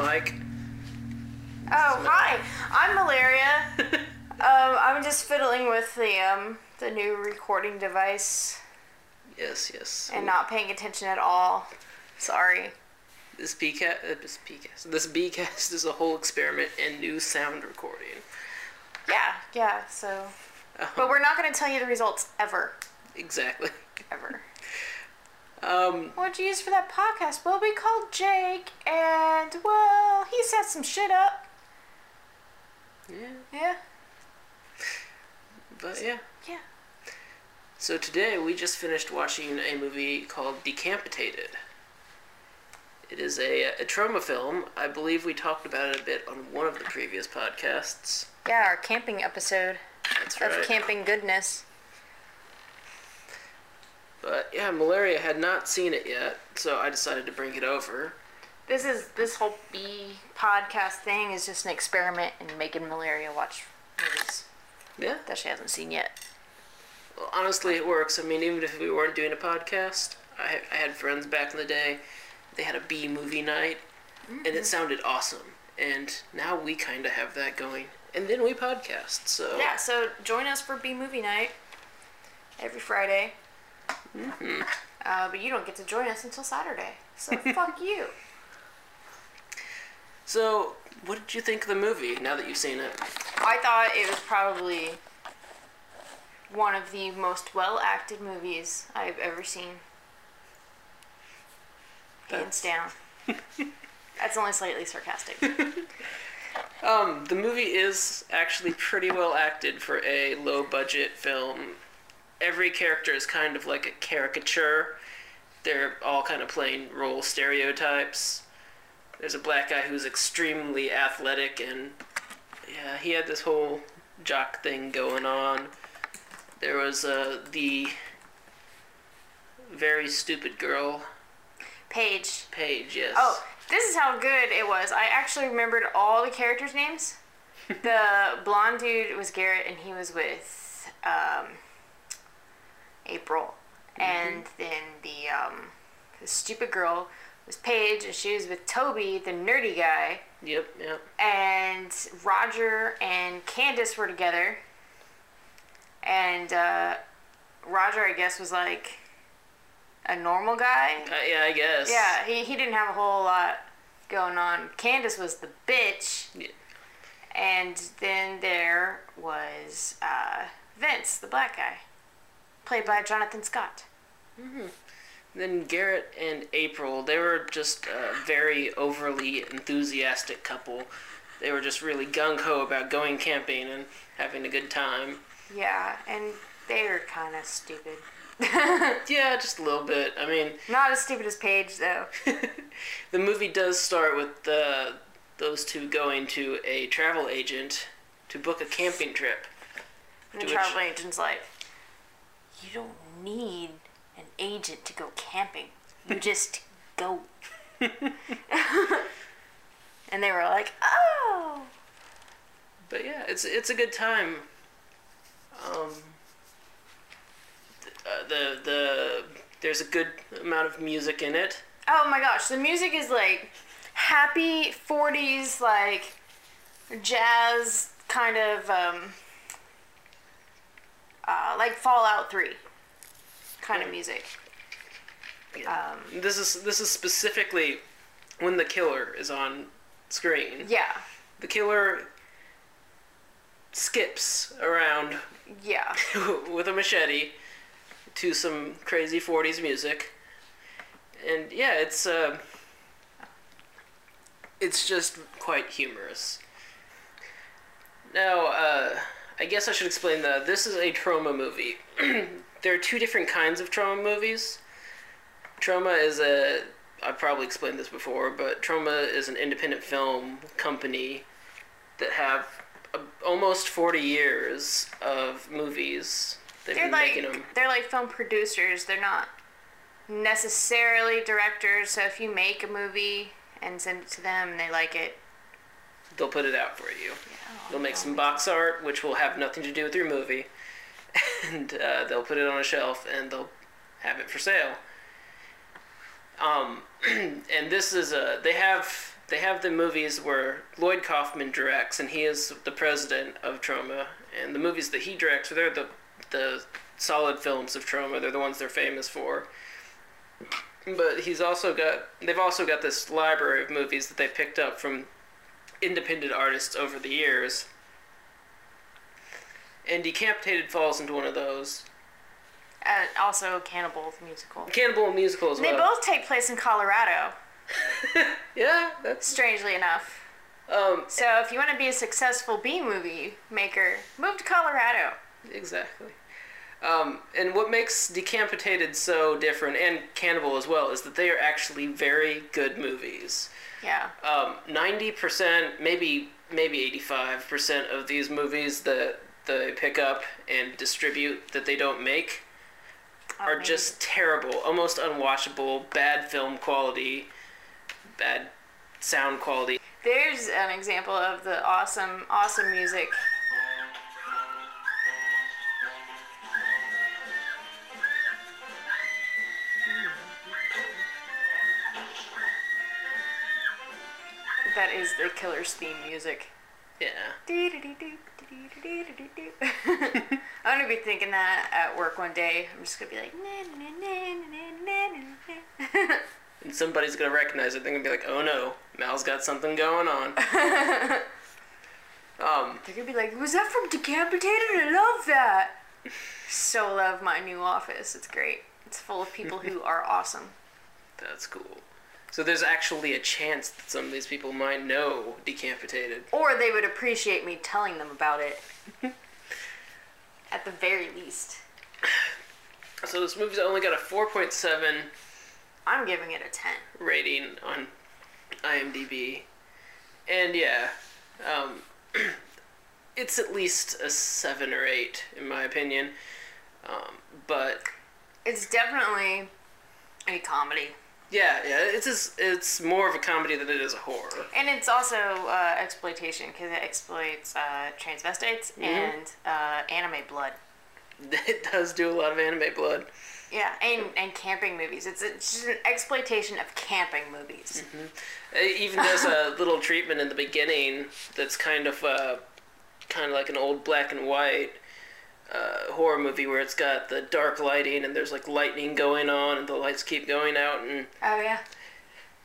Mike. Oh, hi. I'm Malaria. um, I'm just fiddling with the um the new recording device Yes, yes. and not paying attention at all. Sorry. This B-Cast, uh, this B-Cast, this B-Cast is a whole experiment in new sound recording. Yeah, yeah. So, but we're not going to tell you the results ever, Exactly. ever. Um, What'd you use for that podcast? Well, we called Jake, and well, he set some shit up. yeah, Yeah, but yeah. yeah. So today we just finished watching a movie called Decampitated. It is a, a Troma film. I believe we talked about it a bit on one of the previous podcasts. Yeah, our camping episode That's of camping goodness. But yeah, Malaria had not seen it yet, so I decided to bring it over. This is this whole B podcast thing is just an experiment in making Malaria watch movies Yeah, that she hasn't seen yet. well, honestly, it works. I mean, even if we weren't doing a podcast, I, I had friends back in the day. They had a B movie night, and it mm-hmm. sounded awesome. And now we kind of have that going. And then we podcast, so Yeah, so join us for B movie night every Friday. Uh, but you don't get to join us until Saturday. So fuck you. So, what did you think of the movie now that you've seen it? I thought it was probably one of the most well acted movies I've ever seen. Hands down. That's only slightly sarcastic. Um, the movie is actually pretty well acted for a low budget film. Every character is kind of like a caricature. They're all kind of playing role stereotypes. There's a black guy who's extremely athletic and yeah, he had this whole jock thing going on. There was uh, the very stupid girl, Paige. Paige, yes. Oh, this is how good it was. I actually remembered all the characters' names. the blonde dude was Garrett, and he was with um, April. And then the um, the stupid girl was Paige, and she was with Toby, the nerdy guy. Yep, yep. And Roger and Candace were together. And uh, Roger, I guess, was like a normal guy. Uh, yeah, I guess. Yeah, he, he didn't have a whole lot going on. Candace was the bitch. Yeah. And then there was uh, Vince, the black guy, played by Jonathan Scott. Mm-hmm. Then Garrett and April, they were just a very overly enthusiastic couple. They were just really gung ho about going camping and having a good time. Yeah, and they were kind of stupid. Yeah, just a little bit. I mean, Not as stupid as Paige, though. the movie does start with the, those two going to a travel agent to book a camping trip. And the travel agent's like, You don't need an agent to go camping. You just go. and they were like, Oh! But yeah, it's it's a good time. Um, th- uh, the the there's a good amount of music in it. Oh my gosh, the music is like happy 40s, like jazz kind of, um, uh, like Fallout 3 kind of music. Um, This is this is specifically when the killer is on screen. yeah, The killer skips around yeah. with a machete to some crazy 40s music. And yeah, it's uh it's just quite humorous. Now, uh I guess I should explain that this is a Troma movie. there are two different kinds of Troma movies. Troma is a I've probably explained this before, but Troma is an independent film company that have a, almost 40 years of movies. They've They're been like making them. they're like film producers. They're not necessarily directors. So if you make a movie and send it to them and they like it, They'll put it out for you. yeah, They'll make some box art, which will have nothing to do with your movie, and uh, they'll put it on a shelf and they'll have it for sale. Um, and this is a they have they have the movies where Lloyd Kaufman directs, and he is the president of Troma. And the movies that he directs, they're the the solid films of Troma. They're the ones they're famous for. But he's also got they've also got this library of movies that they picked up from independent artists over the years. And Decampitated falls into one of those. Uh, also, Cannibal the musical. Cannibal musical as They well. both take place in Colorado, yeah, that's strangely enough. um So if you want to be a successful B movie maker, move to Colorado. exactly. Um, and what makes Decampitated so different, and Cannibal as well, is that they are actually very good movies. Yeah. Um, 90%, maybe maybe 85% of these movies that they pick up and distribute that they don't make are maybe. just terrible, almost unwatchable, bad film quality, bad sound quality. There's an example of the awesome, awesome music. That is the killer's theme music. Yeah. I'm gonna be thinking that at work one day. I'm just gonna be like. And somebody's gonna recognize it. They're gonna be like, "Oh no, Mal's got something going on." um, They're gonna be like, was that from Decampitated? I love that. So love my new office. It's great. It's full of people who are awesome. that's cool. So there's actually a chance that some of these people might know Decampitated. Or they would appreciate me telling them about it. At the very least. So this movie's only got a 4.7 I'm giving it a 10. rating on IMDb, and yeah, um, it's at least a seven or eight in my opinion. Um, but It's definitely a comedy. Yeah, yeah, it's as, it's more of a comedy than it is a horror. And it's also uh, exploitation because it exploits uh, transvestites and uh, anime blood. It does do a lot of anime blood. Yeah, and, and camping movies. It's, it's just an exploitation of camping movies. It even does a little treatment in the beginning that's kind of uh, kind of like an old black and white uh, horror movie where it's got the dark lighting and there's like lightning going on and the lights keep going out and Oh, yeah.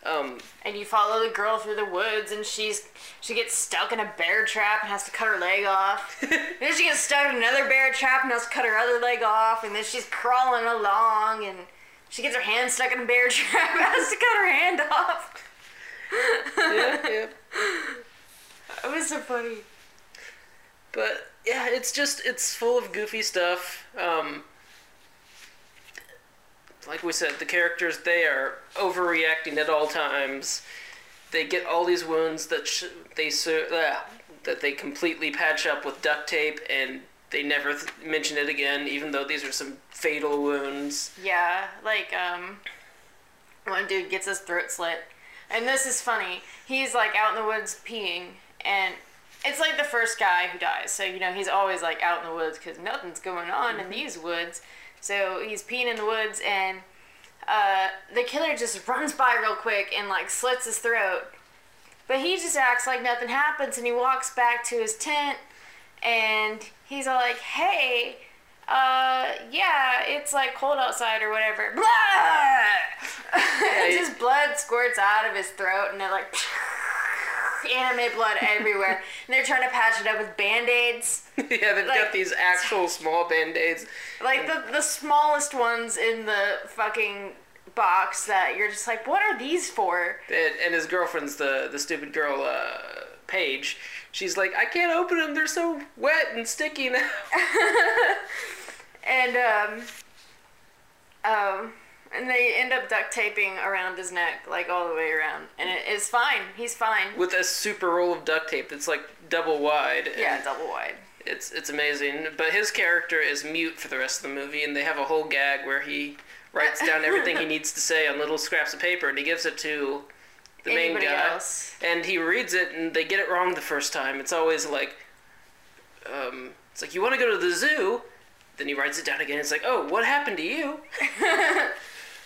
um, and you follow the girl through the woods and she's she gets stuck in a bear trap and has to cut her leg off then she gets stuck in another bear trap and has to cut her other leg off and then she's crawling along and she gets her hand stuck in a bear trap and has to cut her hand off yeah, yeah. it was so funny But yeah, it's just it's full of goofy stuff. Um, like we said, the characters they are overreacting at all times. They get all these wounds that sh- they so uh, that they completely patch up with duct tape, and they never th- mention it again, even though these are some fatal wounds. yeah like um one dude gets his throat slit and this is funny he's like out in the woods peeing and it's like the first guy who dies so you know he's always like out in the woods because nothing's going on in these woods so he's peeing in the woods and uh, the killer just runs by real quick and like slits his throat but he just acts like nothing happens and he walks back to his tent and he's all like hey uh, yeah, it's like cold outside or whatever. Blah! Yeah, just blood squirts out of his throat and they're like anime blood everywhere. and they're trying to patch it up with band-aids. yeah, they've Like- got these actual small band aids. Like the, the smallest ones in the fucking box that you're just like, what are these for? And, and his girlfriend's the the stupid girl, uh, Paige. She's like, I can't open them. They're so wet and sticky now. And um um and they end up duct taping around his neck, like all the way around. And it is fine. He's fine. with a super roll of duct tape that's like double wide. and Yeah, double wide. it's it's amazing. But his character is mute for the rest of the movie, and they have a whole gag where he writes down everything he needs to say on little scraps of paper, and he gives it to the Anybody main guy. else? And he reads it, and they get it wrong the first time. It's always like, um, it's like you want to go to the zoo. Then he writes it down again. It's like, oh, what happened to you?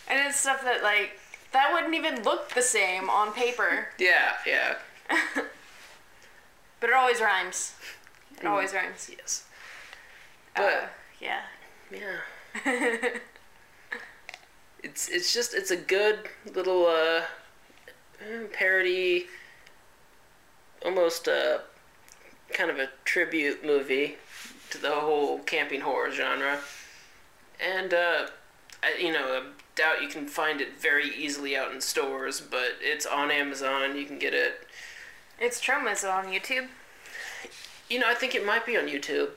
And it's stuff that like that wouldn't even look the same on paper, Yeah, yeah, but it always rhymes. It Mm. always rhymes. yes, Uh, but yeah. yeah. it's it's just it's a good little uh eh, parody, almost uh kind of a tribute movie to the whole camping horror genre, and uh, I, you know doubt you can find it very easily out in stores, but it's on Amazon. You can get it. It's Troma's on YouTube. You know I think it might be on YouTube.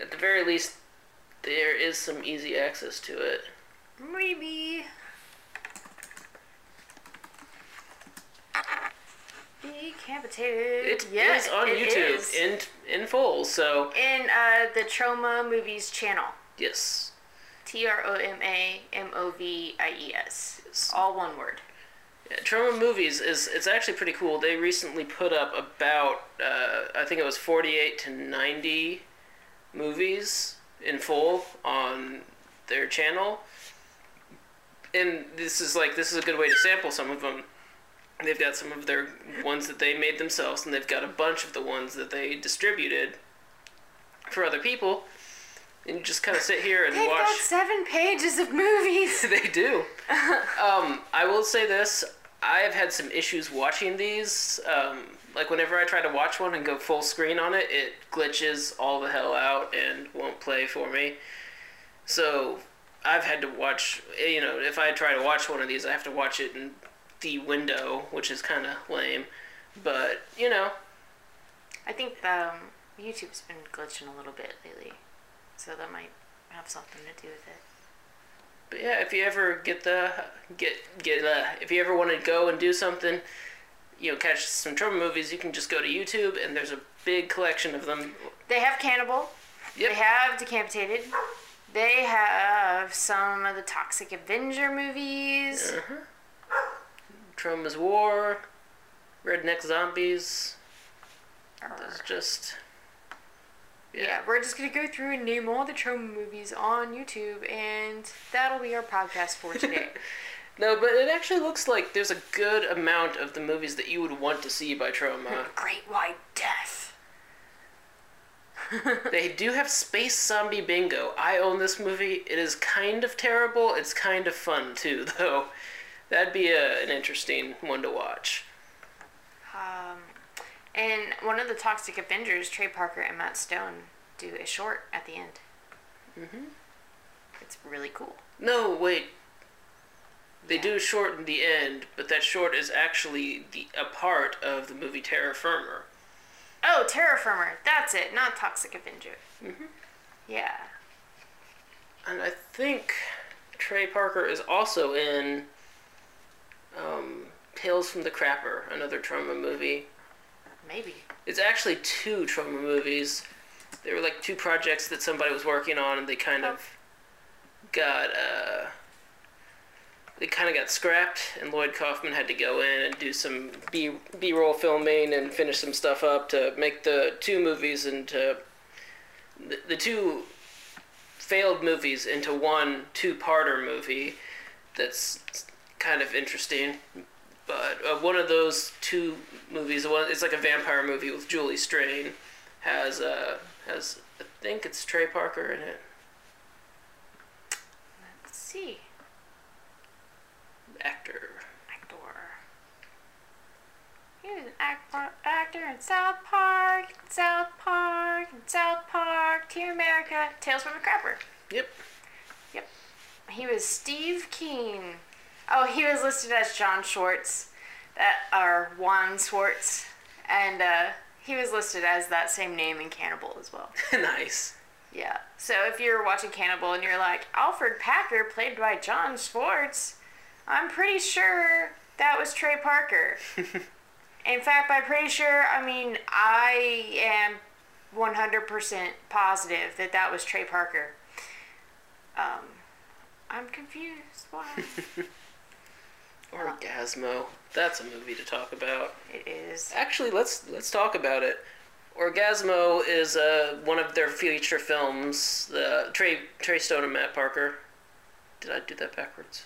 At the very least, there is some easy access to it. Maybe. Decampitated. It is yes, on it YouTube is. in in full. So in uh, the Troma Movies channel. yes, T R O M A M O V I E S. All one word. yeah, Troma Movies is it's actually pretty cool. They recently put up about uh, I think it was forty eight to ninety movies in full on their channel, and this is like this is a good way to sample some of them. They've got some of their ones that they made themselves, and they've got a bunch of the ones that they distributed for other people. And you just kind of sit here and They've watch. got seven pages of movies. they do. um, I will say this: I have had some issues watching these. Um, like whenever I try to watch one and go full screen on it, it glitches all the hell out and won't play for me. So I've had to watch. You know, if I try to watch one of these, I have to watch it in the window, which is kind of lame. But you know, I think um, YouTube's been glitching a little bit lately, so that might have something to do with it. But yeah, if you ever get the get get uh, if you ever want to go and do something, you know, catch some Troma movies, you can just go to YouTube and there's a big collection of them. They have Cannibal. Yep. They have Decampitated. They have some of the Toxic Avenger movies. Uh-huh. Troma's War, Redneck Zombies. There's just Yeah. we're just gonna go through and name all the Troma movies on YouTube, and that'll be our podcast for today. No, but it actually looks like there's a good amount of the movies that you would want to see by Troma. Great White Death. they do have Space Zombie Bingo. I own this movie. It is kind of terrible. It's kind of fun too, though. That'd be a, an interesting one to watch. Um, and one of the Toxic Avengers, Trey Parker and Matt Stone, do a short at the end. Mhm. It's really cool. No, wait. They Yeah. do shorten the end, but that short is actually the a part of the movie Terror Firmer. Oh, Terror Firmer. That's it. Not Toxic Avenger. Mhm. Yeah. And I think Trey Parker is also in um, Tales from the Crapper, another Troma movie. Maybe. It's actually two Troma movies. They were like two projects that somebody was working on, and they kind of got uh, they kind of got scrapped, and Lloyd Kaufman had to go in and do some B B roll filming and finish some stuff up to make the two movies into the, the two failed movies into one two parter movie. That's kind of interesting. But uh, one of those two movies, one it's like a vampire movie with Julie Strain, has uh has I think it's Trey Parker in it. Let's see. Actor. Actor. He was an actor, actor in South Park, South Park, South Park, Team America, Tales from the Crapper. Yep. Yep. He was Steve Keen. Oh, he was listed as John Schwartz, that or Juan Schwartz, and uh, he was listed as that same name in Cannibal as well. nice. Yeah. So if you're watching Cannibal and you're like Alfred Packer, played by John Swartz, I'm pretty sure that was Trey Parker. in fact, I'm pretty sure. I mean, I am 100% positive that that was Trey Parker. Um, I'm confused. Why? Orgazmo. That's a movie to talk about. it is. Actually, let's let's talk about it. Orgazmo is uh, one of their feature films. The Trey Trey Stone and Matt Parker. Did I do that backwards?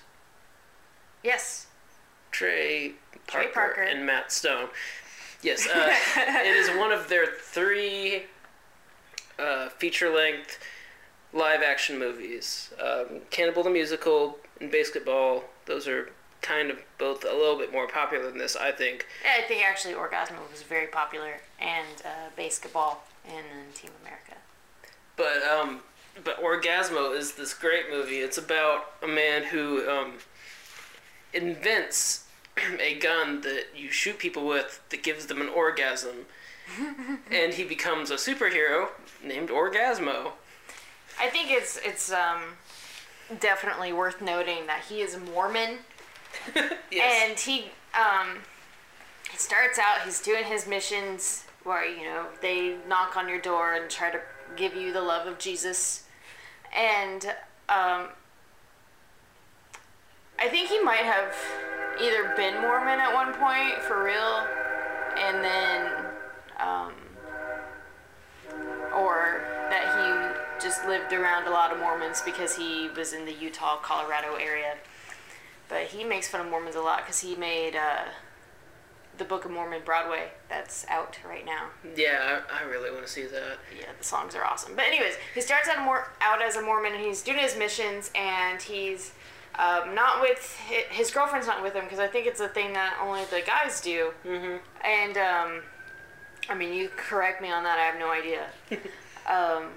Yes. Trey Parker, Parker. and Matt Stone. Yes, uh, it is one of their three uh, feature-length live-action movies. Um, Cannibal the Musical and Basketball. Those are kind of both a little bit more popular than this, I think. Yeah, I think actually Orgazmo was very popular, and uh, Basketball, and then Team America. But um, but Orgazmo is this great movie. It's about a man who um, invents a gun that you shoot people with that gives them an orgasm, and he becomes a superhero named Orgazmo. I think it's it's um, definitely worth noting that he is Mormon, Yes. and he um, starts out. He's doing his missions where you know they knock on your door and try to give you the love of Jesus, and um, I think he might have either been Mormon at one point for real, and then um, or that he just lived around a lot of Mormons because he was in the Utah, Colorado area. But he makes fun of Mormons a lot because he made uh, the Book of Mormon Broadway that's out right now. yeah, I, I really want to see that. Yeah, the songs are awesome. But anyways, he starts out more out as a Mormon and he's doing his missions and he's um, not with his, girlfriend's not with him because I think it's a thing that only the guys do. hmm And um, I mean, you correct me on that. I have no idea. um,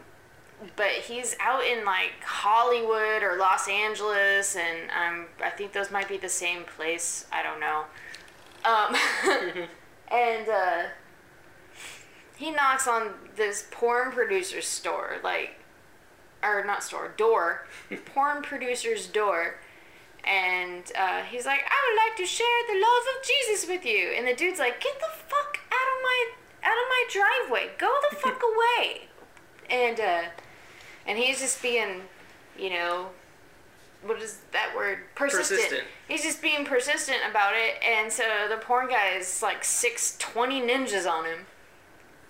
but he's out in like Hollywood or Los Angeles, and um, I think those might be the same place. I don't know. Um, and uh, he knocks on this porn producer's store, like, or not store, door, porn producer's door. And uh, he's like, I would like to share the love of Jesus with you. And the dude's like, Get the fuck out of my out of my driveway. Go the fuck away. And uh, and he's just being, you know, what is that word? Persistent. Persistent. He's just being persistent about it. And so the porn guy is like six twenty ninjas on him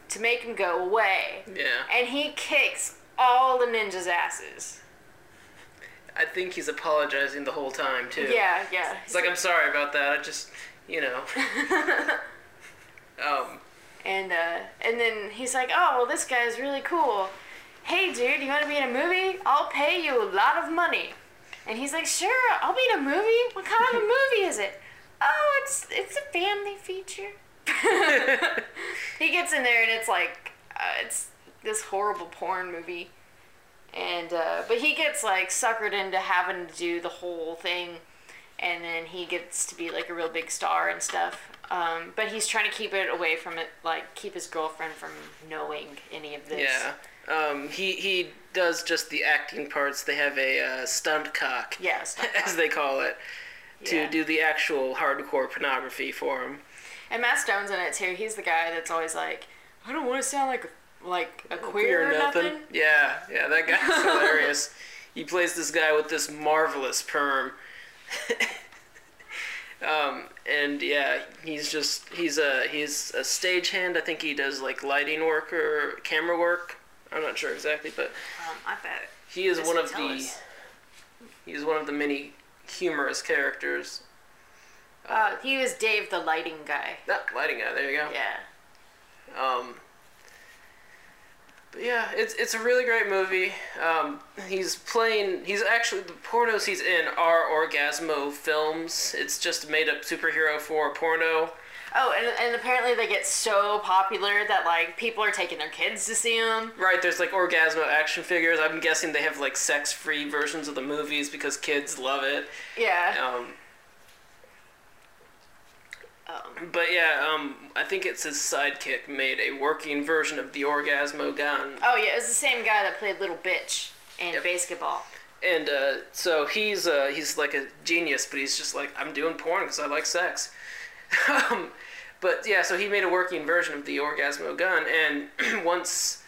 to make him go away. Yeah, And he kicks all the ninjas' asses. I think he's apologizing the whole time too. Yeah, yeah. It's like I'm sorry about that. I just, you know. um, And uh, and then he's like, "Oh, well, this guy's really cool. Hey, dude, you want to be in a movie? I'll pay you a lot of money." And he's like, "Sure, I'll be in a movie. What kind of a movie is it?" "Oh, it's it's a family feature." he gets in there and it's like uh, it's this horrible porn movie. And uh, but he gets like suckered into having to do the whole thing, and then he gets to be like a real big star and stuff. Um, but he's trying to keep it away from it, like keep his girlfriend from knowing any of this. yeah. Um, he he does just the acting parts. They have a uh, stunt cock, Yes. as they call it, to Yeah. do the actual hardcore pornography for him. And Matt Stone's in it too. He's the guy that's always like, I don't want to sound like a, like a queer, or nothing. Yeah, yeah, that guy's hilarious. He plays this guy with this marvelous perm. um, and yeah, he's just he's a he's a stagehand. I think he does like lighting work or camera work. I'm not sure exactly, but Um, I bet. he is one of the us. he's one of the many humorous characters. Uh, he was Dave the lighting guy. That lighting guy. There you go. Yeah. Um, but yeah, it's it's a really great movie. Um, he's playing. He's actually the pornos he's in are Orgazmo films. It's just made up superhero for porno. Oh, and, and apparently they get so popular that like people are taking their kids to see them. Right, there's like Orgazmo action figures. I'm guessing they have like sex free versions of the movies because kids love it. Yeah. Um, Um, but yeah, um, I think it's his sidekick made a working version of the Orgazmo gun. oh yeah, it was the same guy that played Little Bitch in Yep. Basketball. And uh, so he's uh, he's like a genius, but he's just like I'm doing porn because I like sex. Um, but yeah, so he made a working version of the Orgazmo gun, and once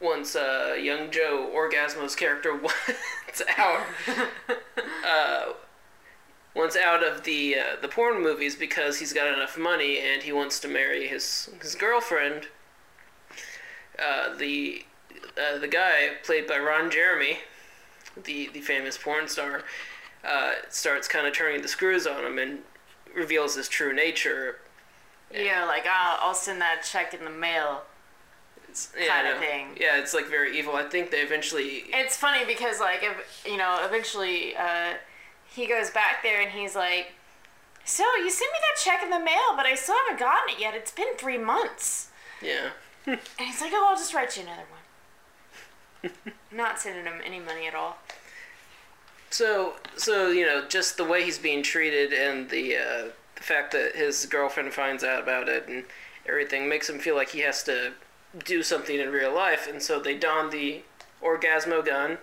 once uh, young Joe Orgazmo's character wants out, uh, wants out of the uh, the porn movies because he's got enough money and he wants to marry his his girlfriend. Uh, the uh, the guy played by Ron Jeremy, the the famous porn star, uh, starts kind of turning the screws on him and reveals his true nature. Yeah, like I'll, I'll send that check in the mail. It's, yeah, thing. Yeah, it's like very evil. I think they eventually. It's funny because like if you know eventually uh, he goes back there and he's like, so you sent me that check in the mail, but I still haven't gotten it yet. It's been three months. Yeah. And he's like, oh, I'll just write you another one. Not sending him any money at all. So, so you know, just the way he's being treated and the uh, the fact that his girlfriend finds out about it and everything makes him feel like he has to do something in real life, and so they don the Orgazmo gun,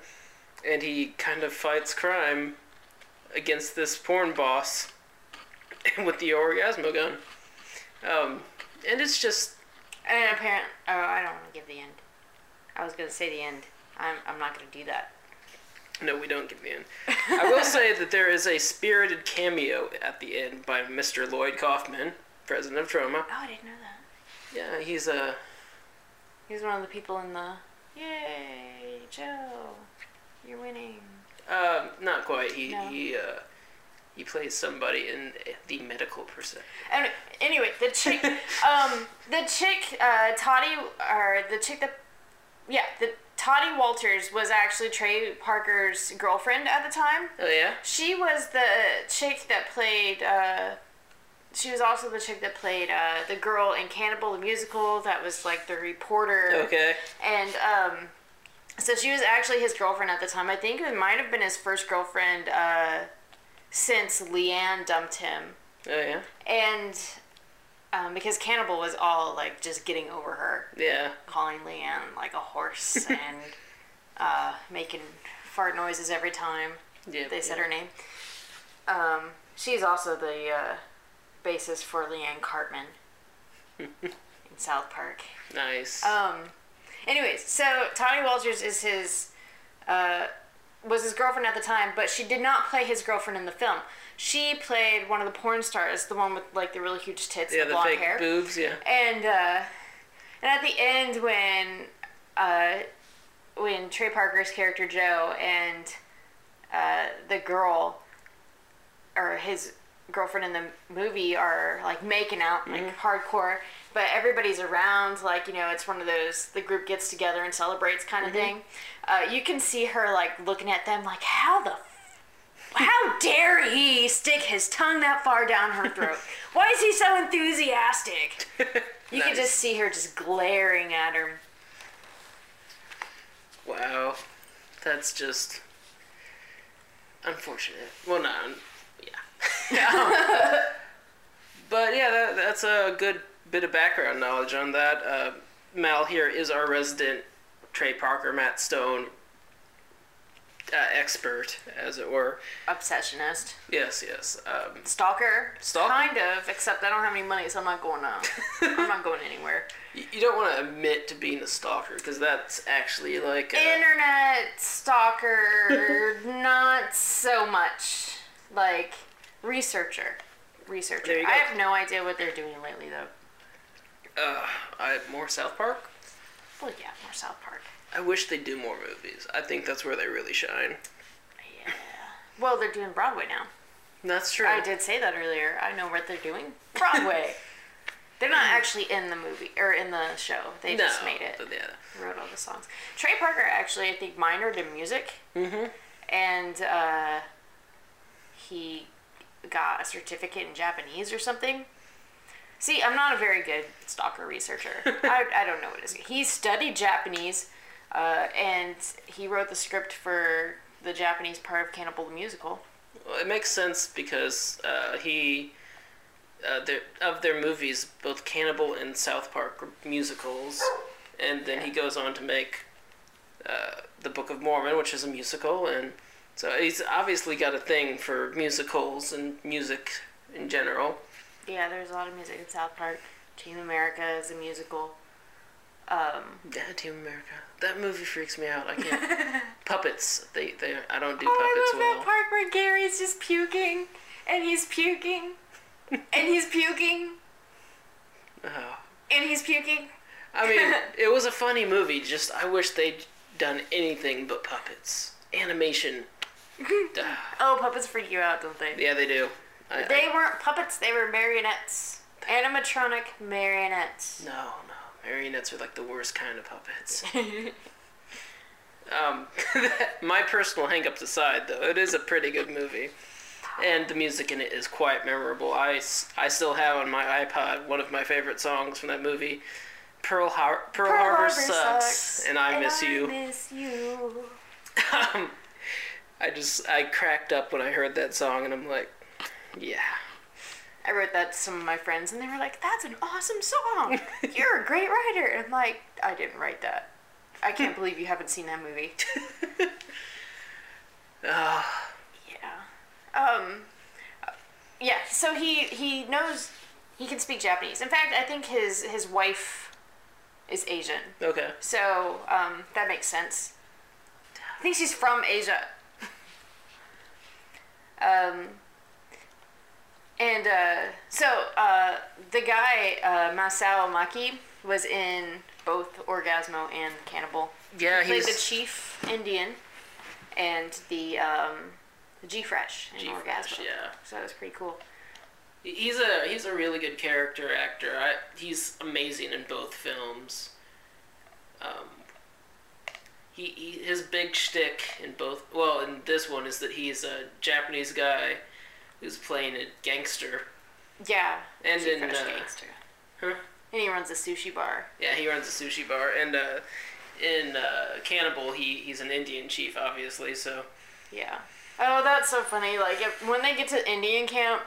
and he kind of fights crime against this porn boss with the Orgazmo gun. Um, and it's just And apparently, oh, I don't want to give the end. I was gonna say the end. I'm I'm not gonna do that. No, we don't get the end. I will say that there is a spirited cameo at the end by Mr. Lloyd Kaufman, president of Troma. Oh, I didn't know that. Yeah, he's a. He's one of the people in the. Yay, Joe, you're winning. Uh, not quite. He No. he uh, he plays somebody in the medical percent. Anyway, anyway, the chick, um, the chick, uh, Toddy, or the chick that, yeah, the Toddy Walters was actually Trey Parker's girlfriend at the time. Oh yeah. She was the chick that played. Uh, she was also the chick that played uh, the girl in Cannibal the musical. That was like the reporter. Okay. And um, so she was actually his girlfriend at the time. I think it might have been his first girlfriend uh, since Liane dumped him. Oh yeah. And um, because Cannibal was all like just getting over her, Yeah. calling Liane like a horse and uh, making fart noises every time Yeah. they said her name. Um, she's also the uh, basis for Liane Cartman in South Park. Nice. Um, anyways, so Toddy Walters is his uh, was his girlfriend at the time, but she did not play his girlfriend in the film. She played one of the porn stars, the one with like the really huge tits yeah, and the blonde fake hair. boobs. Yeah. And uh, and at the end when uh, when Trey Parker's character Joe and uh, the girl or his girlfriend in the movie are like making out like hardcore, but everybody's around like you know it's one of those the group gets together and celebrates kind of thing. Uh, you can see her like looking at them like how the how dare he stick his tongue that far down her throat? Why is he so enthusiastic? You can just see her just glaring at her. Wow. That's just unfortunate. Well, not. Yeah. but yeah, that, that's a good bit of background knowledge on that. Uh, Mal here is our resident Trey Parker, Matt Stone uh, expert, as it were. Obsessionist. Yes, yes. Um, Stalker. Stalker? Kind of, except I don't have any money, so I'm not going out. I'm not going anywhere. you, don't want to admit to being a stalker because that's actually like. uh, Internet stalker, not so much. Like, researcher. Researcher. There you go. I have no idea what they're doing lately, though. uh, I, more South Park. Well, yeah, more South Park. I wish they'd do more movies. I think that's where they really shine. Yeah. Well, they're doing Broadway now. That's true. I did say that earlier. I know what they're doing. Broadway. they're not actually in the movie or in the show. They no, just made it. yeah. Wrote all the songs. Trey Parker actually, I think, minored in music, Mm-hmm. and uh, he got a certificate in Japanese or something. See, I'm not a very good stalker researcher. I, I don't know what it is. He studied Japanese, uh, and he wrote the script for the Japanese part of Cannibal the Musical. Well, it makes sense because uh, he, uh, of their movies, both Cannibal and South Park were musicals, and then he goes on to make uh, the Book of Mormon, which is a musical, and so he's obviously got a thing for musicals and music in general. Yeah, there's a lot of music in South Park. Team America is a musical. Um, Yeah, Team America. That movie freaks me out. I can't. puppets. They, they. I don't do oh, puppets I love well. that part where Gary's just puking, and he's puking, and he's puking, Oh. and he's puking. I mean, it was a funny movie. Just I wish they'd done anything but puppets. Animation. Oh, puppets freak you out, don't they? yeah, they do. I, I- They weren't puppets, they were marionettes. Animatronic marionettes. no, no. Marionettes are like the worst kind of puppets. Um, my personal hangups aside, though, it is a pretty good movie, and the music in it is quite memorable. I, I still have on my iPod one of my favorite songs from that movie, Pearl, Har- Pearl, Harbor, sucks, and I miss you. miss you. Um, I just I cracked up when I heard that song, and I'm like, yeah. I wrote that to some of my friends, and they were like, "That's an awesome song. You're a great writer." And I'm like, "I didn't write that. I can't believe you haven't seen that movie." Ah, Yeah. Um. Yeah. So he he knows he can speak Japanese. In fact, I think his his wife is Asian. okay. So um, that makes sense. I think she's from Asia. um, and uh, so uh, the guy uh, Masao Maki was in both Orgazmo and Cannibal. Yeah, He played the chief Indian and the um, the G Fresh in G-Fresh, Orgazmo. yeah. So that was pretty cool. he's a he's a really good character actor. I, he's amazing in both films. Um, he, he his big shtick in both well in this one is that he's a Japanese guy who's playing a gangster. Yeah. And in, uh, gangster. Huh? And he runs a sushi bar. Yeah, he runs a sushi bar, and uh, in uh, Cannibal, he he's an Indian chief, obviously. So Yeah. Oh, that's so funny. Like if, when they get to Indian camp,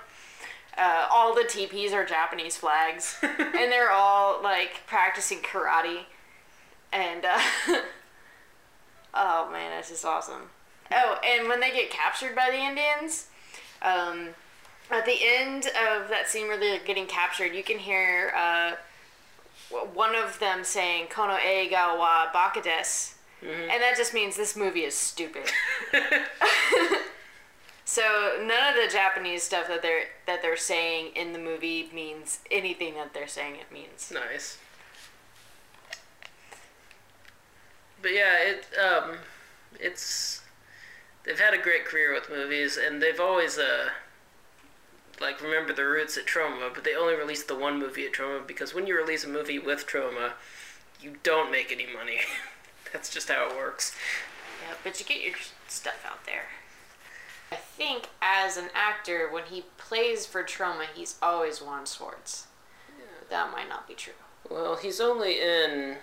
uh, all the teepees are Japanese flags, and they're all like practicing karate. And uh, oh man, that's just awesome. Oh, and when they get captured by the Indians, um, at the end of that scene where they're getting captured, you can hear uh, one of them saying "Kono e ga wa baka desu," and that just means this movie is stupid. So none of the Japanese stuff that they're that they're saying in the movie means anything that they're saying it means. nice. But yeah, it um, it's they've had a great career with movies, and they've always uh, like remember the roots at Troma, but they only released the one movie at Troma because when you release a movie with Troma, you don't make any money. That's just how it works. Yeah, but you get your stuff out there. I think as an actor, when he plays for Troma, he's always Juan Schwartz. That might not be true. Well, he's only in.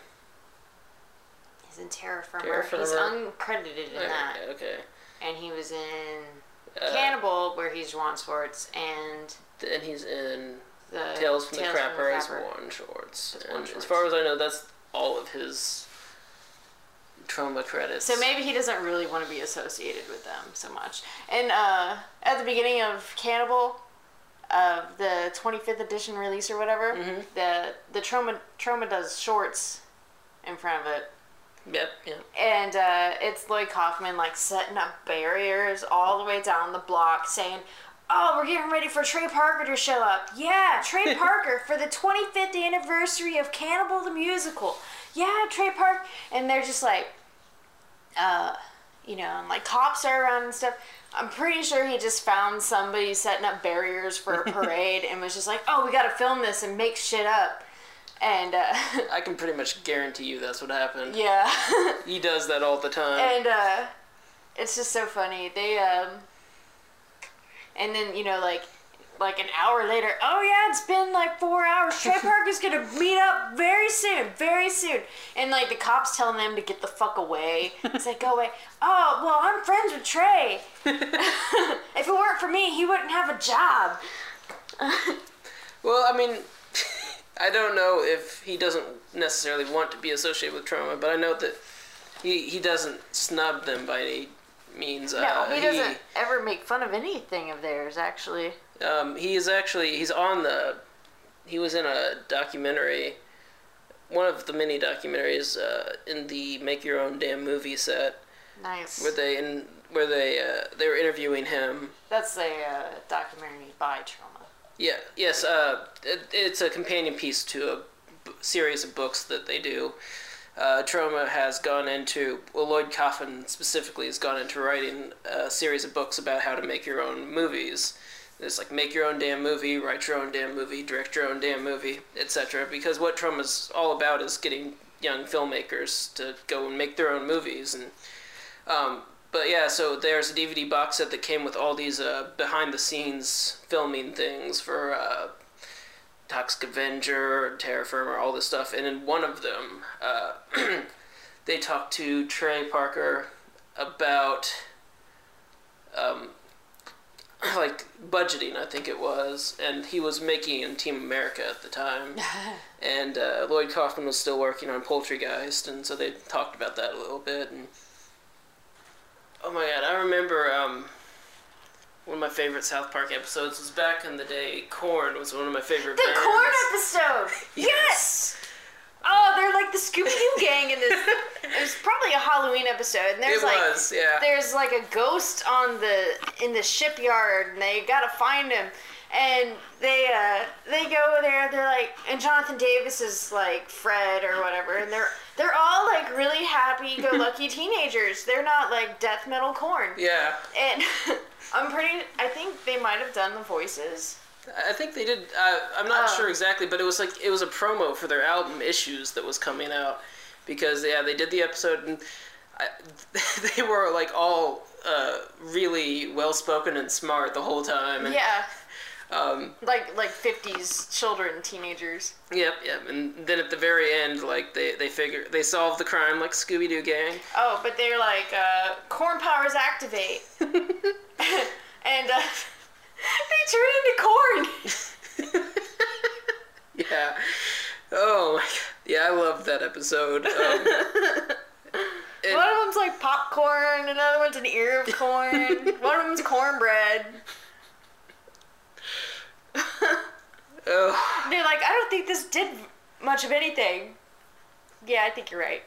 He's in Terror Firmer. Terra He's uncredited in that. Okay, okay. And he was in Uh, Cannibal, where he's Juan Schwartz, and and he's in the Tales from the Crapper as Crapper. Warren Shorts. As And Warren as far as I know, that's all of his Troma credits. So maybe he doesn't really want to be associated with them so much. And uh, at the beginning of Cannibal, of the 25th edition release or whatever, Mhm. the the Troma Troma does shorts in front of it, Yep, yep. and uh, it's Lloyd Kaufman like setting up barriers all the way down the block, saying. Oh, we're getting ready for Trey Parker to show up. Yeah, Trey Parker for the 25th anniversary of Cannibal the Musical. Yeah, Trey Parker. And they're just like, uh, you know, and like cops are around and stuff. I'm pretty sure he just found somebody setting up barriers for a parade and was just like, oh, we gotta film this and make shit up. And, uh, I can pretty much guarantee you that's what happened. yeah. He does that all the time. and, uh, it's just so funny. They, um, and then, you know, like, like an hour later, oh yeah, it's been like four hours. Trey Parker's gonna meet up very soon, very soon. And like the cops telling them to get the fuck away. It's like, go away. Oh, well, I'm friends with Trey. if it weren't for me, he wouldn't have a job. well, I mean, I don't know if he doesn't necessarily want to be associated with Troma, but I know that he, he doesn't snub them by any means. No, uh, he doesn't ever make fun of anything of theirs, actually. Um, he is actually he's on the he was in a documentary one of the many documentaries uh, in the Make Your Own Damn Movie set, Nice. where they in where they uh, they were interviewing him. That's a uh, documentary by Troma. Yeah, yes, uh, it, it's a companion piece to a b- series of books that they do. Uh, Troma has gone into, well, Lloyd Kaufman specifically has gone into writing a series of books about how to make your own movies. It's like make your own damn movie, write your own damn movie, direct your own damn movie, etc. Because what Troma's all about is getting young filmmakers to go and make their own movies. And um, but yeah, so there's a DVD box set that came with all these uh, behind the scenes filming things for uh, Toxic Avenger, Terror Firmer, all this stuff. And in one of them, uh, they talked to Trey Parker about um, like budgeting, I think it was, and he was making Team America at the time, and uh, Lloyd Kaufman was still working on Poultrygeist, and so they talked about that a little bit. And oh my god, I remember um, one of my favorite South Park episodes was back in the day. Korn was one of my favorite. The bands. Korn episode. Yes. Oh, they're like the Scooby Doo gang in this. it was probably a Halloween episode, and there's It like was, yeah. there's like a ghost on the in the shipyard, and they gotta find him. And they uh they go there. They're like, and Jonathan Davis is like Fred or whatever, and they're they're like really happy-go-lucky teenagers. They're not like death metal Korn. Yeah, And I'm pretty. I think they might have done the voices. I think they did. Uh, I'm not Oh. sure exactly, but it was like it was a promo for their album Issues that was coming out because yeah, they did the episode and I, they were like all uh, really well spoken and smart the whole time. And, Yeah, Um, like like 50s children, teenagers. yep, yep. And then at the very end, like they they figure they solve the crime like Scooby Doo gang. Oh, but they're like, uh, corn powers activate. and uh, they turn into corn. Yeah. Oh my god. Yeah, I love that episode. Um, One of them's like popcorn, another one's an ear of corn, one of them's cornbread. oh. They're like, I don't think this did much of anything. Yeah, I think you're right.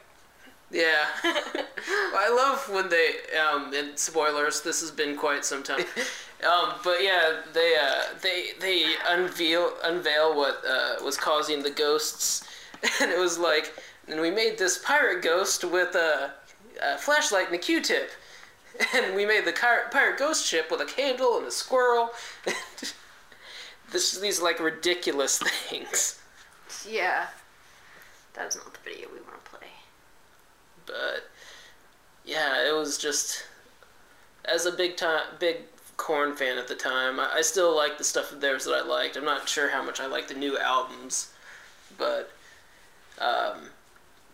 Yeah. Well, I love when they um and spoilers, this has been quite some time. Um, but yeah, they uh they they unveil unveil what uh was causing the ghosts and it was like and we made this pirate ghost with a, a flashlight and a Q-tip. And we made the pirate ghost ship with a candle and a squirrel. This is these like ridiculous things. Yeah. That's not the video we want to play. but yeah, it was just as a big time big Korn fan at the time. I, I still like the stuff of theirs that I liked. I'm not sure how much I like the new albums, but um,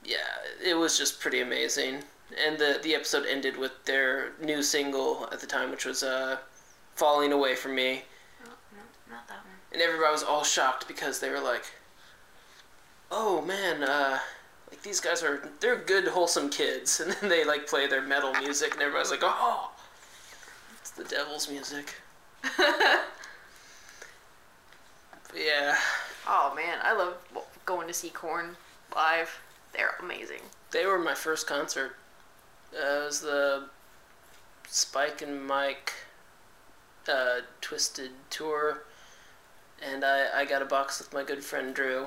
yeah, it was just pretty amazing. And the the episode ended with their new single at the time, which was uh, "Falling Away from Me," Oh, no, not that one. And everybody was all shocked because they were like, "Oh man." Uh, like these guys are they're good wholesome kids and then they like play their metal music and everybody's like oh it's the devil's music yeah Oh man, I love going to see Korn live. They're amazing. they were my first concert uh, it was the spike and mike uh, twisted tour and I, I got a box with my good friend drew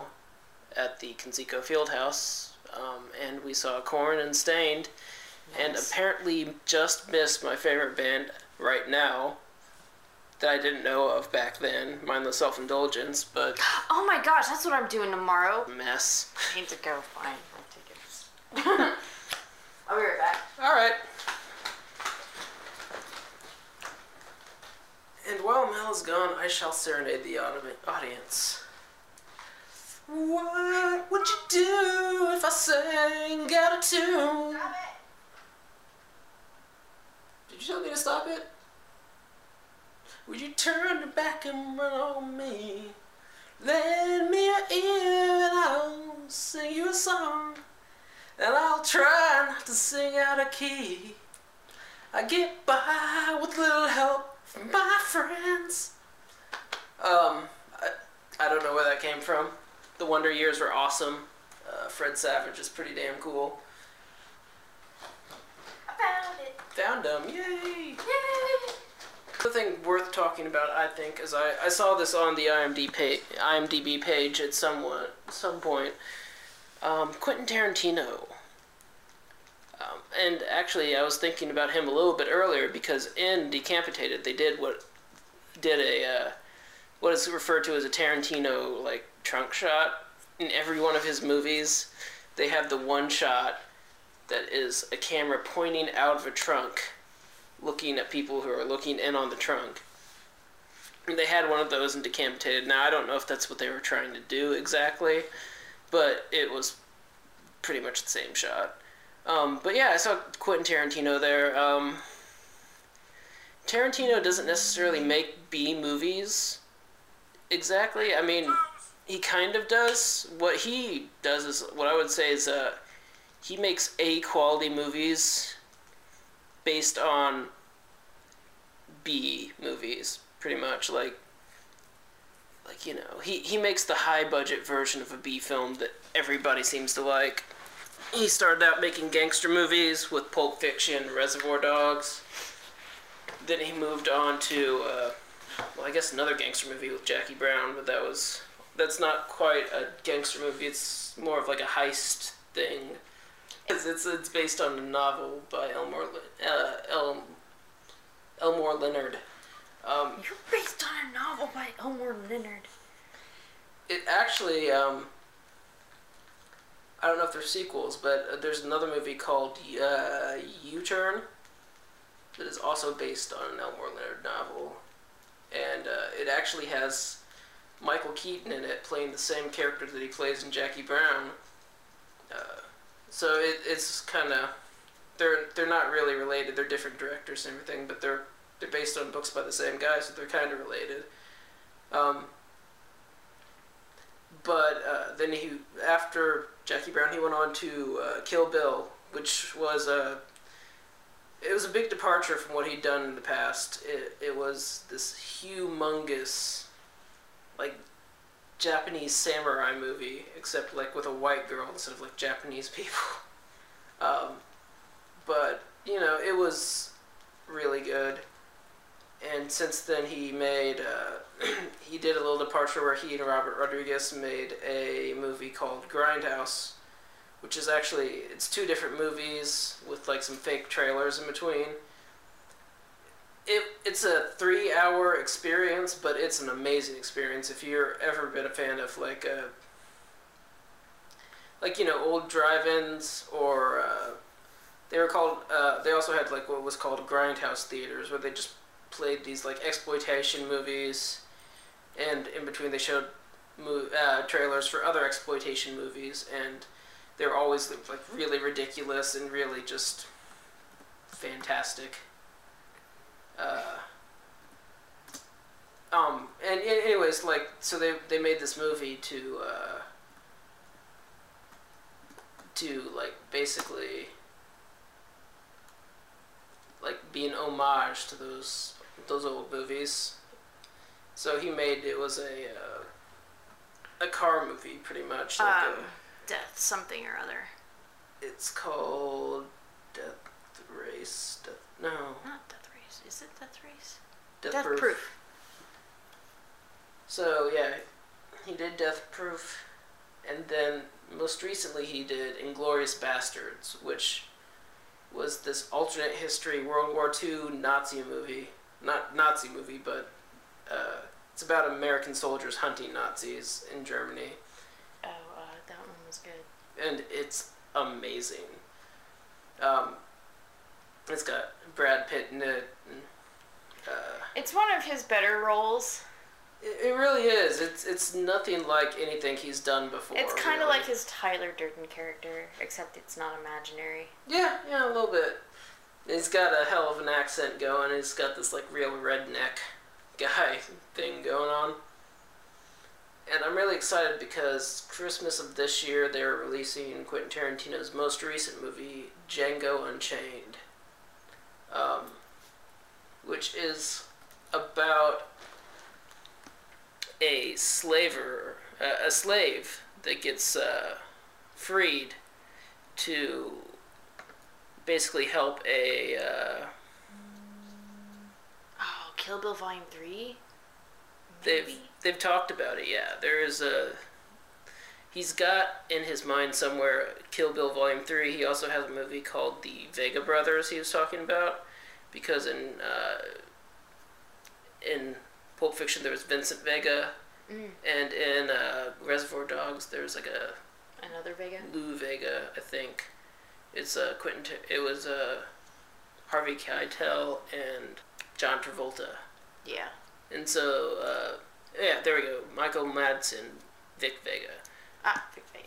at the Conseco Fieldhouse, um, and we saw Korn and Staind, and apparently just missed my favorite band right now that I didn't know of back then, mindless self-indulgence, but Oh my gosh, that's what I'm doing tomorrow. mess. I need to go find my tickets. I'll be right back. All right. And while Mel is gone, I shall serenade the audience. What would you do if I sang out of tune? Did you tell me to stop it? Would you turn your back and run on me? Lend me your ear and I'll sing you a song. And I'll try not to sing out of key. I get by with little help my friends. Um, I, I don't know where that came from. The Wonder Years were awesome. Uh, Fred Savage is pretty damn cool. I found it. Found him, yay! Yay! The thing worth talking about, I think, is I, I saw this on the IMDb page, IMDb page at some some point. Um, Quentin Tarantino. And actually, I was thinking about him a little bit earlier because in Decampitated, they did what did a uh, what is referred to as a Tarantino like trunk shot in every one of his movies. They have the one shot that is a camera pointing out of a trunk looking at people who are looking in on the trunk. And they had one of those in Decampitated. Now, I don't know if that's what they were trying to do exactly, but it was pretty much the same shot. Um, but yeah, I saw Quentin Tarantino there. Um, Tarantino doesn't necessarily make B movies exactly. I mean, he kind of does. What he does is what I would say is uh, he makes A quality movies based on B movies, pretty much. Like, like you know, he he makes the high budget version of a B film that everybody seems to like. He started out making gangster movies with Pulp Fiction, Reservoir Dogs. Then he moved on to, uh, well, I guess another gangster movie with Jackie Brown, but that was that's not quite a gangster movie. It's more of like a heist thing. It's it's, it's based on a novel by Elmore uh, El, Elmore Leonard. Um, You're based on a novel by Elmore Leonard. it actually um, I don't know if they're sequels, but uh, there's another movie called uh, U-Turn that is also based on an Elmore Leonard novel, and uh, it actually has Michael Keaton in it playing the same character that he plays in Jackie Brown. Uh, so it, it's kind of they're they're not really related. They're different directors and everything, but they're they're based on books by the same guy, so they're kind of related. Um, but uh, then he after Jackie Brown, he went on to uh, Kill Bill, which was a it was a big departure from what he'd done in the past. It it was this humongous, like Japanese samurai movie, except like with a white girl instead of like Japanese people. Um, but you know, it was really good. And since then, he made uh, he did a little departure where he and Robert Rodriguez made a movie called Grindhouse, which is actually it's two different movies with like some fake trailers in between. It it's a three hour experience, but it's an amazing experience if you're ever been a fan of like a like you know old drive-ins or uh, they were called uh, they also had like what was called grindhouse theaters where they just played these like exploitation movies and in between they showed uh, trailers for other exploitation movies and they were always like really ridiculous and really just fantastic. Uh, um and, and anyways like so they they made this movie to uh, to like basically like be an homage to those those old movies. So he made it was a uh, a car movie pretty much. Like Um, death something or other. it's called Death Race. Death, no, Not death race. Is it death race? Death, death Proof. proof. So yeah, he did Death Proof, and then most recently he did Inglourious Basterds, which was this alternate history World War II Nazi movie. Not Nazi movie, but uh, it's about American soldiers hunting Nazis in Germany, Oh, uh, that one was good. and it's amazing. Um, it's got Brad Pitt in it. And, uh, It's one of his better roles. it, it really is. It's it's nothing like anything he's done before. It's kind of really. like his Tyler Durden character, except it's not imaginary. Yeah, yeah, a little bit. He's got a hell of an accent going. He's got this like real redneck guy thing going on. And I'm really excited because Christmas of this year they're releasing Quentin Tarantino's most recent movie, Django Unchained, um, which is about a slaver, uh, a slave that gets uh, freed to basically help a. Uh, Oh, Kill Bill Volume Three. they've they've talked about it. Yeah, there is a. He's got in his mind somewhere Kill Bill Volume Three. He also has a movie called The Vega Brothers. He was talking about because in uh, in Pulp Fiction there was Vincent Vega, Mm. and in uh, Reservoir Dogs there's like a Another Vega. Lou Vega, I think. It's uh, Quentin. It was uh, Harvey Keitel and John Travolta, Yeah. and so uh, yeah, there we go. Michael Madsen, Vic Vega. Ah, Vic Vega.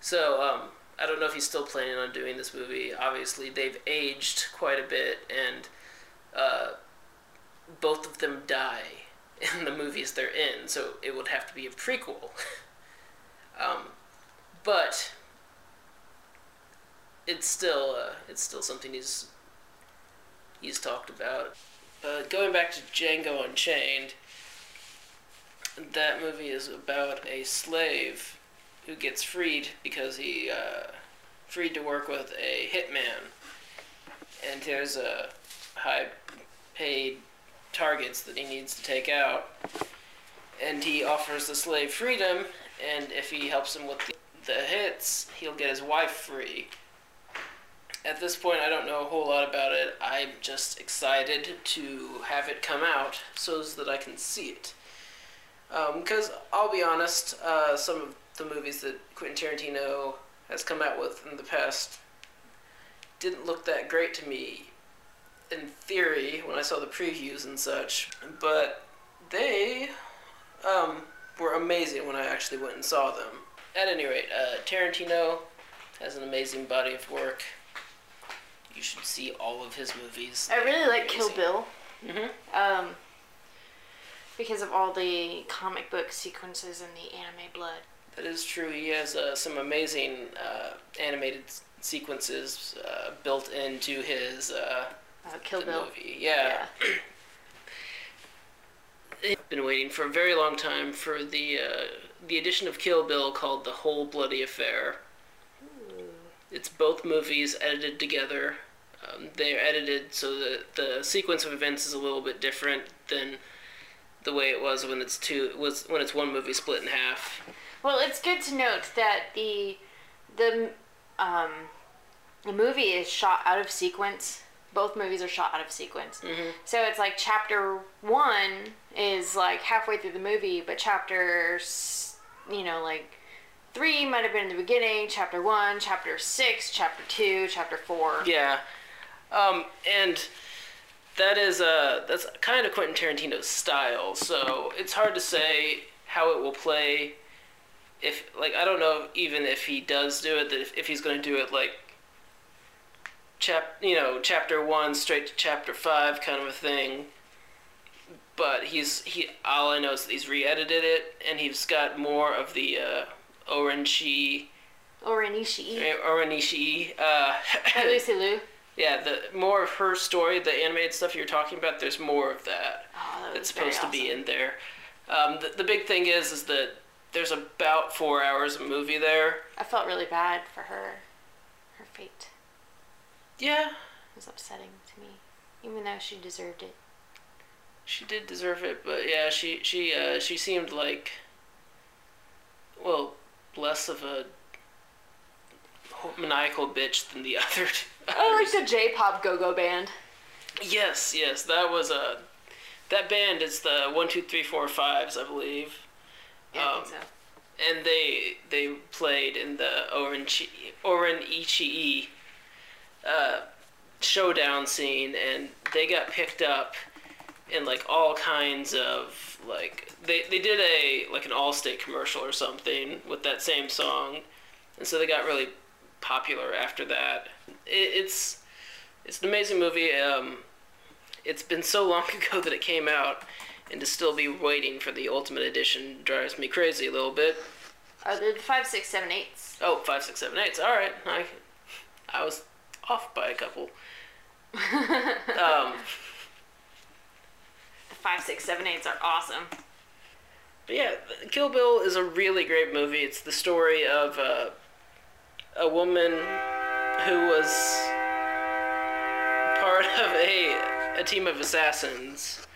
So um, I don't know if he's still planning on doing this movie. Obviously, they've aged quite a bit, and uh, both of them die in the movies they're in. So it would have to be a prequel. um, but it's still uh, it's still something he's he's talked about. Uh, going back to Django Unchained, that movie is about a slave who gets freed because he uh, freed to work with a hitman, and there's a high paid targets that he needs to take out, and he offers the slave freedom, and if he helps him with the, the hits, he'll get his wife free. At this point, I don't know a whole lot about it. I'm just excited to have it come out so that I can see it. Because I'll be honest, uh, some of the movies that Quentin Tarantino has come out with in the past didn't look that great to me in theory when I saw the previews and such, but they um, were amazing when I actually went and saw them. At any rate, uh, Tarantino has an amazing body of work. You should see all of his movies. I really like Kill Bill. hmm Um, because of all the comic book sequences and the anime blood. That is true. He has uh, some amazing uh, animated sequences uh, built into his uh, Uh, Kill Bill. movie. Yeah. I've been waiting for a very long time for the uh, the edition of Kill Bill called The Whole Bloody Affair. It's both movies edited together. Um, they're edited so that the sequence of events is a little bit different than the way it was when it's two was when it's one movie split in half. Well, it's good to note that the the um, the movie is shot out of sequence. Both movies are shot out of sequence. Mhm. So it's like chapter one is like halfway through the movie, but chapter you know like three might have been in the beginning. Chapter one, chapter six, chapter two, chapter four. Yeah, um, and that is uh, that's kind of Quentin Tarantino's style. So it's hard to say how it will play. If like I don't know even if he does do it, that if, if he's going to do it like chap you know chapter one straight to chapter five kind of a thing. But he's he all I know is that he's re-edited it and he's got more of the uh, Orange Or in O-Ren Ishii uh, Lucy Liu. Yeah, the more of her story, the animated stuff you're talking about, there's more of that Oh, that that's supposed to be in there. Um, the, the big thing is, is that there's about four hours of movie there. I felt really bad for her. Her fate Yeah, It was upsetting to me, even though she deserved it. she did deserve it, but yeah, she she uh, she seemed like, well, less of a maniacal bitch than the other. I like the J-pop go-go band. Yes, yes, that was a. That band is the one, two, three, four, fives, I believe. Yeah, I Um, think so. and they they played in the Oren Oren Ishii uh, showdown scene, and they got picked up in like all kinds of like they they did a like an Allstate commercial or something with that same song, and so they got really popular after that. It, it's it's an amazing movie. Um, it's been so long ago that it came out, and to still be waiting for the ultimate edition drives me crazy a little bit. Are there the five, six, seven, eights? Oh, five, six, seven, eight. All right, I, I was off by a couple. Um, The five, six, seven, eights are awesome. but yeah, Kill Bill is a really great movie. It's the story of uh, a woman who was part of a a team of assassins,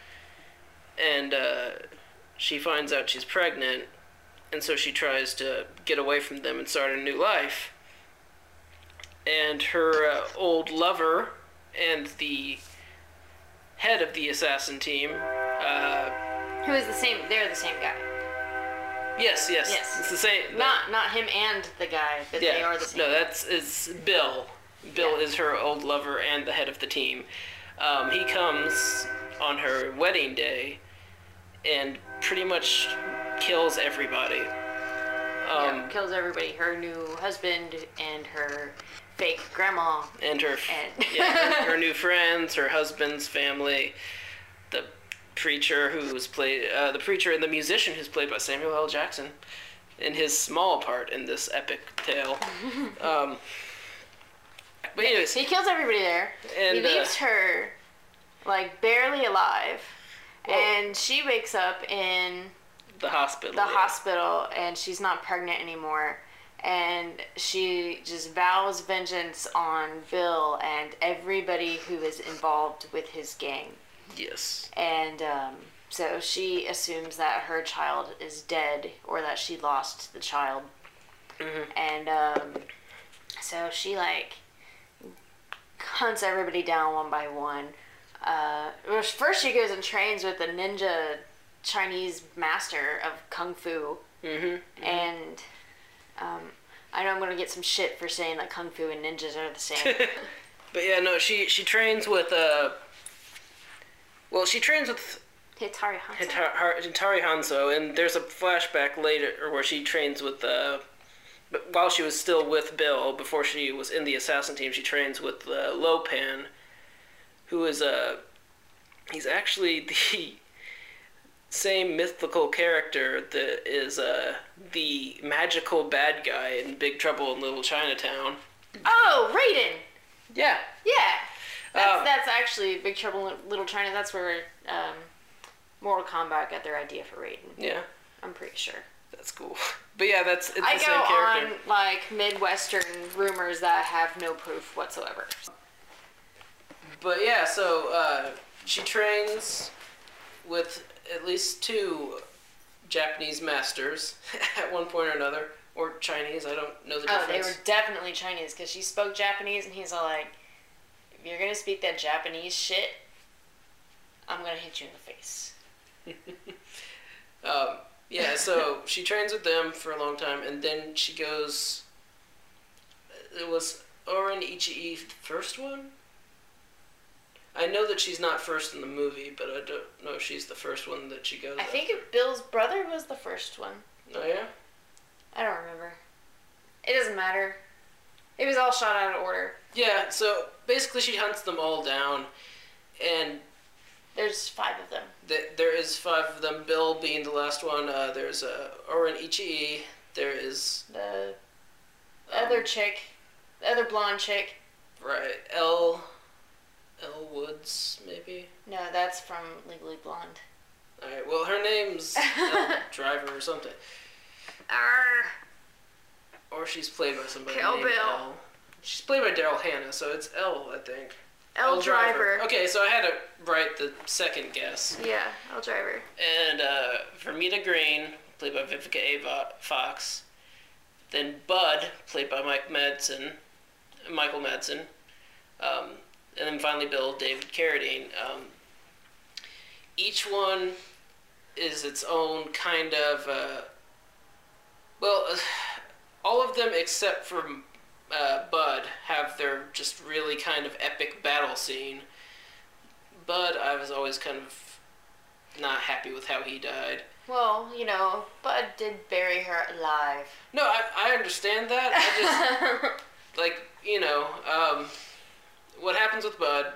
and uh, she finds out she's pregnant, and so she tries to get away from them and start a new life. And her uh, old lover and the head of the assassin team. Uh, Who is the same? They're the same guy. Yes, yes, Yes. it's the same. Not not him and the guy, but yeah, they are the same. no, that's it's Bill. Bill Yeah. is her old lover and the head of the team. Um, he comes on her wedding day and pretty much kills everybody. Um, yeah, kills everybody. Her new husband and her fake grandma. and her And- yeah, her, her new friends, her husband's family, the preacher who's played uh, the preacher and the musician who's played by Samuel L. Jackson in his small part in this epic tale. um, but anyways, He kills everybody there. And, he leaves uh, her like barely alive, Well- and she wakes up in the hospital. the yeah. hospital, and she's not pregnant anymore. And she just vows vengeance on Bill and everybody who is involved with his gang. Yes. And um, so she assumes that her child is dead or that she lost the child. Mhm. And um, so she like hunts everybody down one by one. Uh, first, she goes and trains with a ninja Chinese master of kung fu, Mm-hmm. and um, I know I'm gonna get some shit for saying that kung fu and ninjas are the same. But yeah, no, she she trains with uh. Well, she trains with Hattori Hanzo. Hitar- Hattori Hanzo, and there's a flashback later where she trains with uh. But while she was still with Bill, before she was in the assassin team, she trains with uh, Lo Pan, who is uh, he's actually the same mythical character that is uh, the magical bad guy in Big Trouble in Little Chinatown. Oh, Raiden. Yeah. Yeah, that's Um, that's actually Big Trouble in Little China. That's where um, Mortal Kombat got their idea for Raiden. Yeah, I'm pretty sure. that's cool. But yeah, that's it's I the go same character. on like Midwestern rumors that have no proof whatsoever. But yeah, so uh, she trains with at least two Japanese masters at one point or another, or Chinese. I don't know the difference. Oh, they were definitely Chinese because she spoke Japanese, and he's all like, "If you're gonna speak that Japanese shit, I'm gonna hit you in the face." Um, yeah, so she trains with them for a long time, and then she goes. It was Oren Ishii the first one. I know that she's not first in the movie, but I don't know if she's the first one that she goes. I think. Bill's brother was the first one. Oh yeah. I don't remember. It doesn't matter. It was all shot out of order. Yeah, so basically she hunts them all down, and There's five of them. th- there is five of them. Bill being the last one. Uh, there's uh, Oren Ishii. There is The um, other chick, the other blonde chick. right Elle. Elle Woods maybe. No, that's from Legally Blonde. All right. Well, her name's Driver or something, Arr. Or she's played by somebody Kill named Bill. Elle. She's played by Daryl Hannah, so it's Elle, I think. Elle Driver. Okay, so I had to write the second guess. Yeah, Elle Driver. And uh, Vernita Green, played by Vivica A. Fox. Then Bud, played by Mike Madsen, Michael Madsen. Um, and then finally Bill David Carradine. Um, each one is its own kind of. Uh, well, all of them except for uh, Bud have their just really kind of epic battle scene. Bud, I was always kind of not happy with how he died. Well, you know, Bud did bury her alive. No, I, I understand that. I just like you know, um, what happens with Bud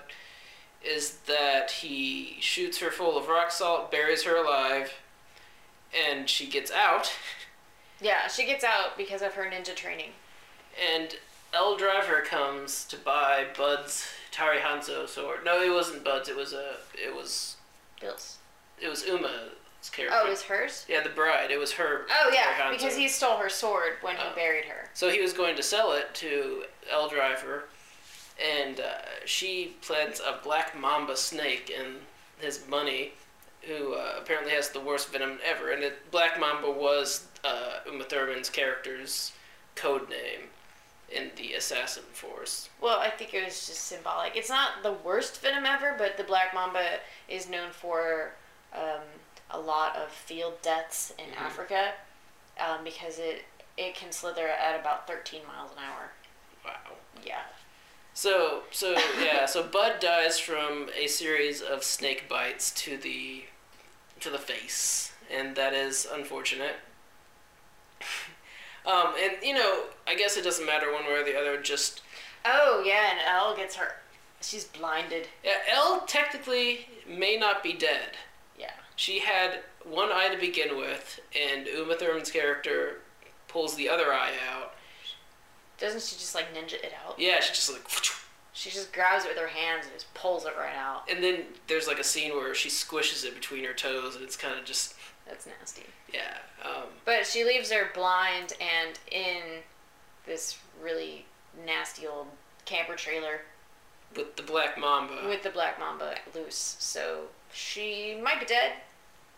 is that he shoots her full of rock salt, buries her alive, and she gets out. yeah, she gets out because of her ninja training. And Elle Driver comes to buy Bud's Tari Hanzo sword. No, it wasn't Bud's. It was a. It was. Bill's. It was Uma. character. Oh, it was hers. yeah, the bride. It was her. Oh yeah, because he stole her sword when he Oh. buried her. So he was going to sell it to Elle Driver, and uh, she plants a black mamba snake in his money, who uh, apparently has the worst venom ever. And it, Black Mamba was uh, Uma Thurman's character's code name in the assassin force. Well, I think it was just symbolic. It's not the worst venom ever, but the black mamba is known for um, a lot of field deaths in Mhm. Africa um, because it it can slither at about 13 miles an hour. Wow. Yeah. So so yeah, so Bud dies from a series of snake bites to the to the face, and that is unfortunate. Um, and you know, I guess it doesn't matter one way or the other. Just Oh yeah, and Elle gets her. She's blinded. yeah, Elle technically may not be dead. Yeah. She had one eye to begin with, and Uma Thurman's character pulls the other eye out. Doesn't she just like ninja it out? Yeah, she just like. She just grabs it with her hands and just pulls it right out. And then there's like a scene where she squishes it between her toes, and it's kind of just That's nasty. yeah. Um, But she leaves her blind and in this really nasty old camper trailer with the black mamba. with the black mamba loose. So she might be dead.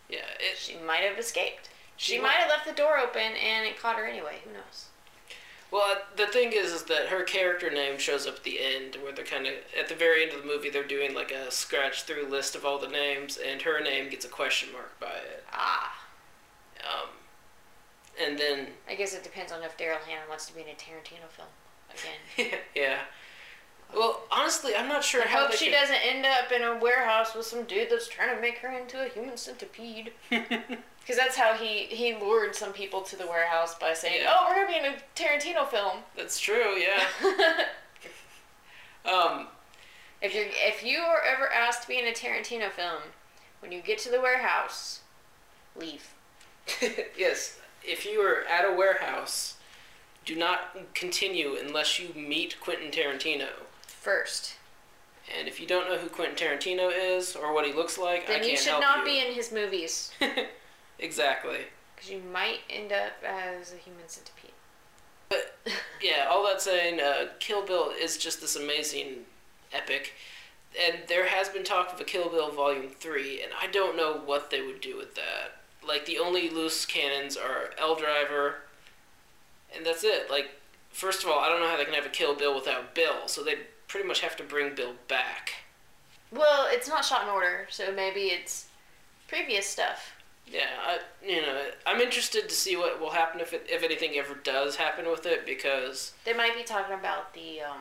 yeah, it, She might have escaped. She, She might might- have left the door open and it caught her anyway. Who knows? Well, the thing is, is that her character name shows up at the end, where they're kind of at the very end of the movie. They're doing like a scratch through list of all the names, and her name gets a question mark by it. Ah, Um, and then I guess it depends on if Daryl Hannah wants to be in a Tarantino film again. yeah. Well, honestly, I'm not sure I how hope she could- doesn't end up in a warehouse with some dude that's trying to make her into a human centipede. Because that's how he, he lured some people to the warehouse by saying, Yeah. "Oh, we're gonna be in a Tarantino film." That's true. Yeah. Um, if you if you are ever asked to be in a Tarantino film, when you get to the warehouse, leave. yes, if you are at a warehouse, do not continue unless you meet Quentin Tarantino. First, And if you don't know who Quentin Tarantino is or what he looks like, I then can't you should help not you. be in his movies exactly. because you might end up as a human centipede. But yeah, all that saying, uh, Kill Bill is just this amazing epic. And there has been talk of a Kill Bill Volume 3, and I don't know what they would do with that. Like, the only loose cannons are Elle Driver, and that's it. Like, first of all, I don't know how they can have a Kill Bill without Bill, so they'd pretty much have to bring Bill back. Well, it's not shot in order, so maybe it's previous stuff. Yeah, I, you know, I'm interested to see what will happen if it, if anything ever does happen with it because They might be talking about the um,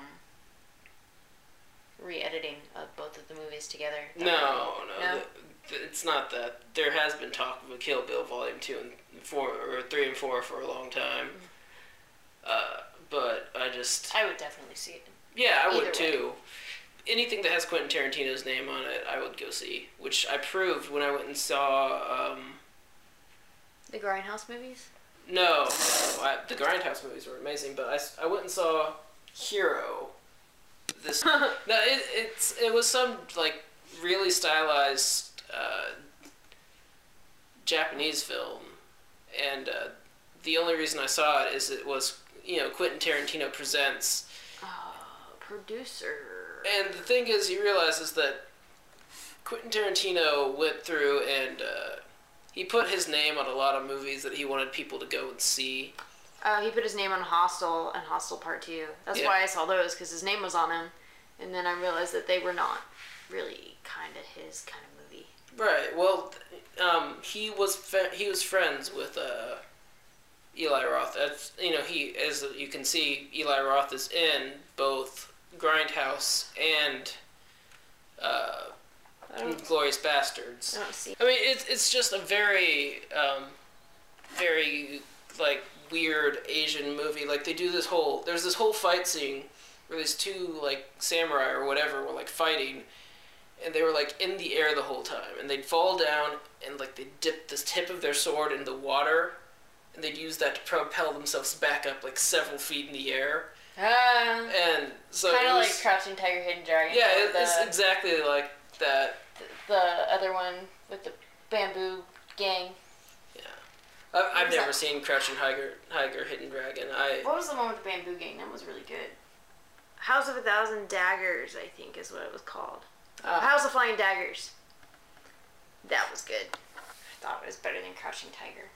re-editing of both of the movies together. no, no, No? th- th- it's not that. There has been talk of a Kill Bill Volume Two and Four or Three and Four for a long time. Uh, but I just I would definitely see it. yeah, I Either would way. too. Anything that has Quentin Tarantino's name on it, I would go see. Which I proved when I went and saw. Um, The Grindhouse movies. No, no I, the Grindhouse movies were amazing, but I, I went and saw Hero. This no, it it's it was some like really stylized uh, Japanese film, and uh, the only reason I saw it is it was you know Quentin Tarantino presents, Oh, producer. And the thing is he realizes that Quentin Tarantino went through and. Uh, he put his name on a lot of movies that he wanted people to go and see. Uh, he put his name on Hostel and Hostel Part Two. That's Yeah. why I saw those because his name was on them, and then I realized that they were not really kind of his kind of movie. Right. Well, th- um, he was fe- he was friends with uh, Eli Roth. As you know, he as you can see, Eli Roth is in both Grindhouse and uh, Glorious Bastards. I don't see. I mean, it's it's just a very um, very like weird Asian movie. Like they do this whole there's this whole fight scene where these two like samurai or whatever were like fighting, and they were like in the air the whole time, and they'd fall down and like they dip the tip of their sword in the water, and they'd use that to propel themselves back up like several feet in the air, Uh, and so kind of like Crouching Tiger, Hidden Dragon. yeah, or it, it's exactly like that. the other one with the bamboo gang. Yeah. I've, I've never that? seen Crouching Tiger, Tiger, Hidden Dragon. I What was the one with the bamboo gang? That was really good. House of a Thousand Daggers, I think, is what it was called. uh, House of Flying Daggers. That was good. I thought it was better than Crouching Tiger.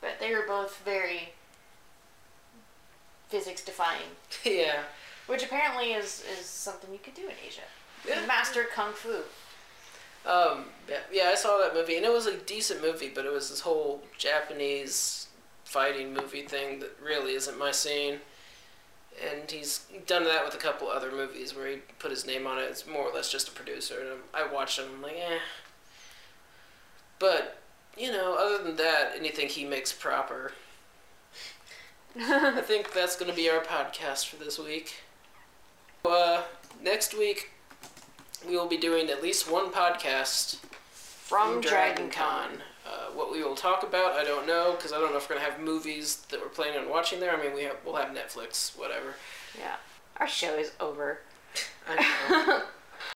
But they were both very physics defying, yeah, which apparently is, is something you could do in Asia. yeah. Master Kung Fu. Um, yeah, yeah, I saw that movie, and it was a decent movie, but it was this whole Japanese fighting movie thing that really isn't my scene. And he's done that with a couple other movies where he put his name on it. It's more or less just a producer, and I watched him. I'm like, eh. But you know, other than that, anything he makes proper. I think that's going to be our podcast for this week. Uh, next week, we will be doing at least one podcast From Dragon Con. Con. Uh, what we will talk about, I don't know, because I don't know if we're gonna have movies that we're planning on watching there. I mean, we have we'll have Netflix, whatever. Yeah. Our show is over. I know.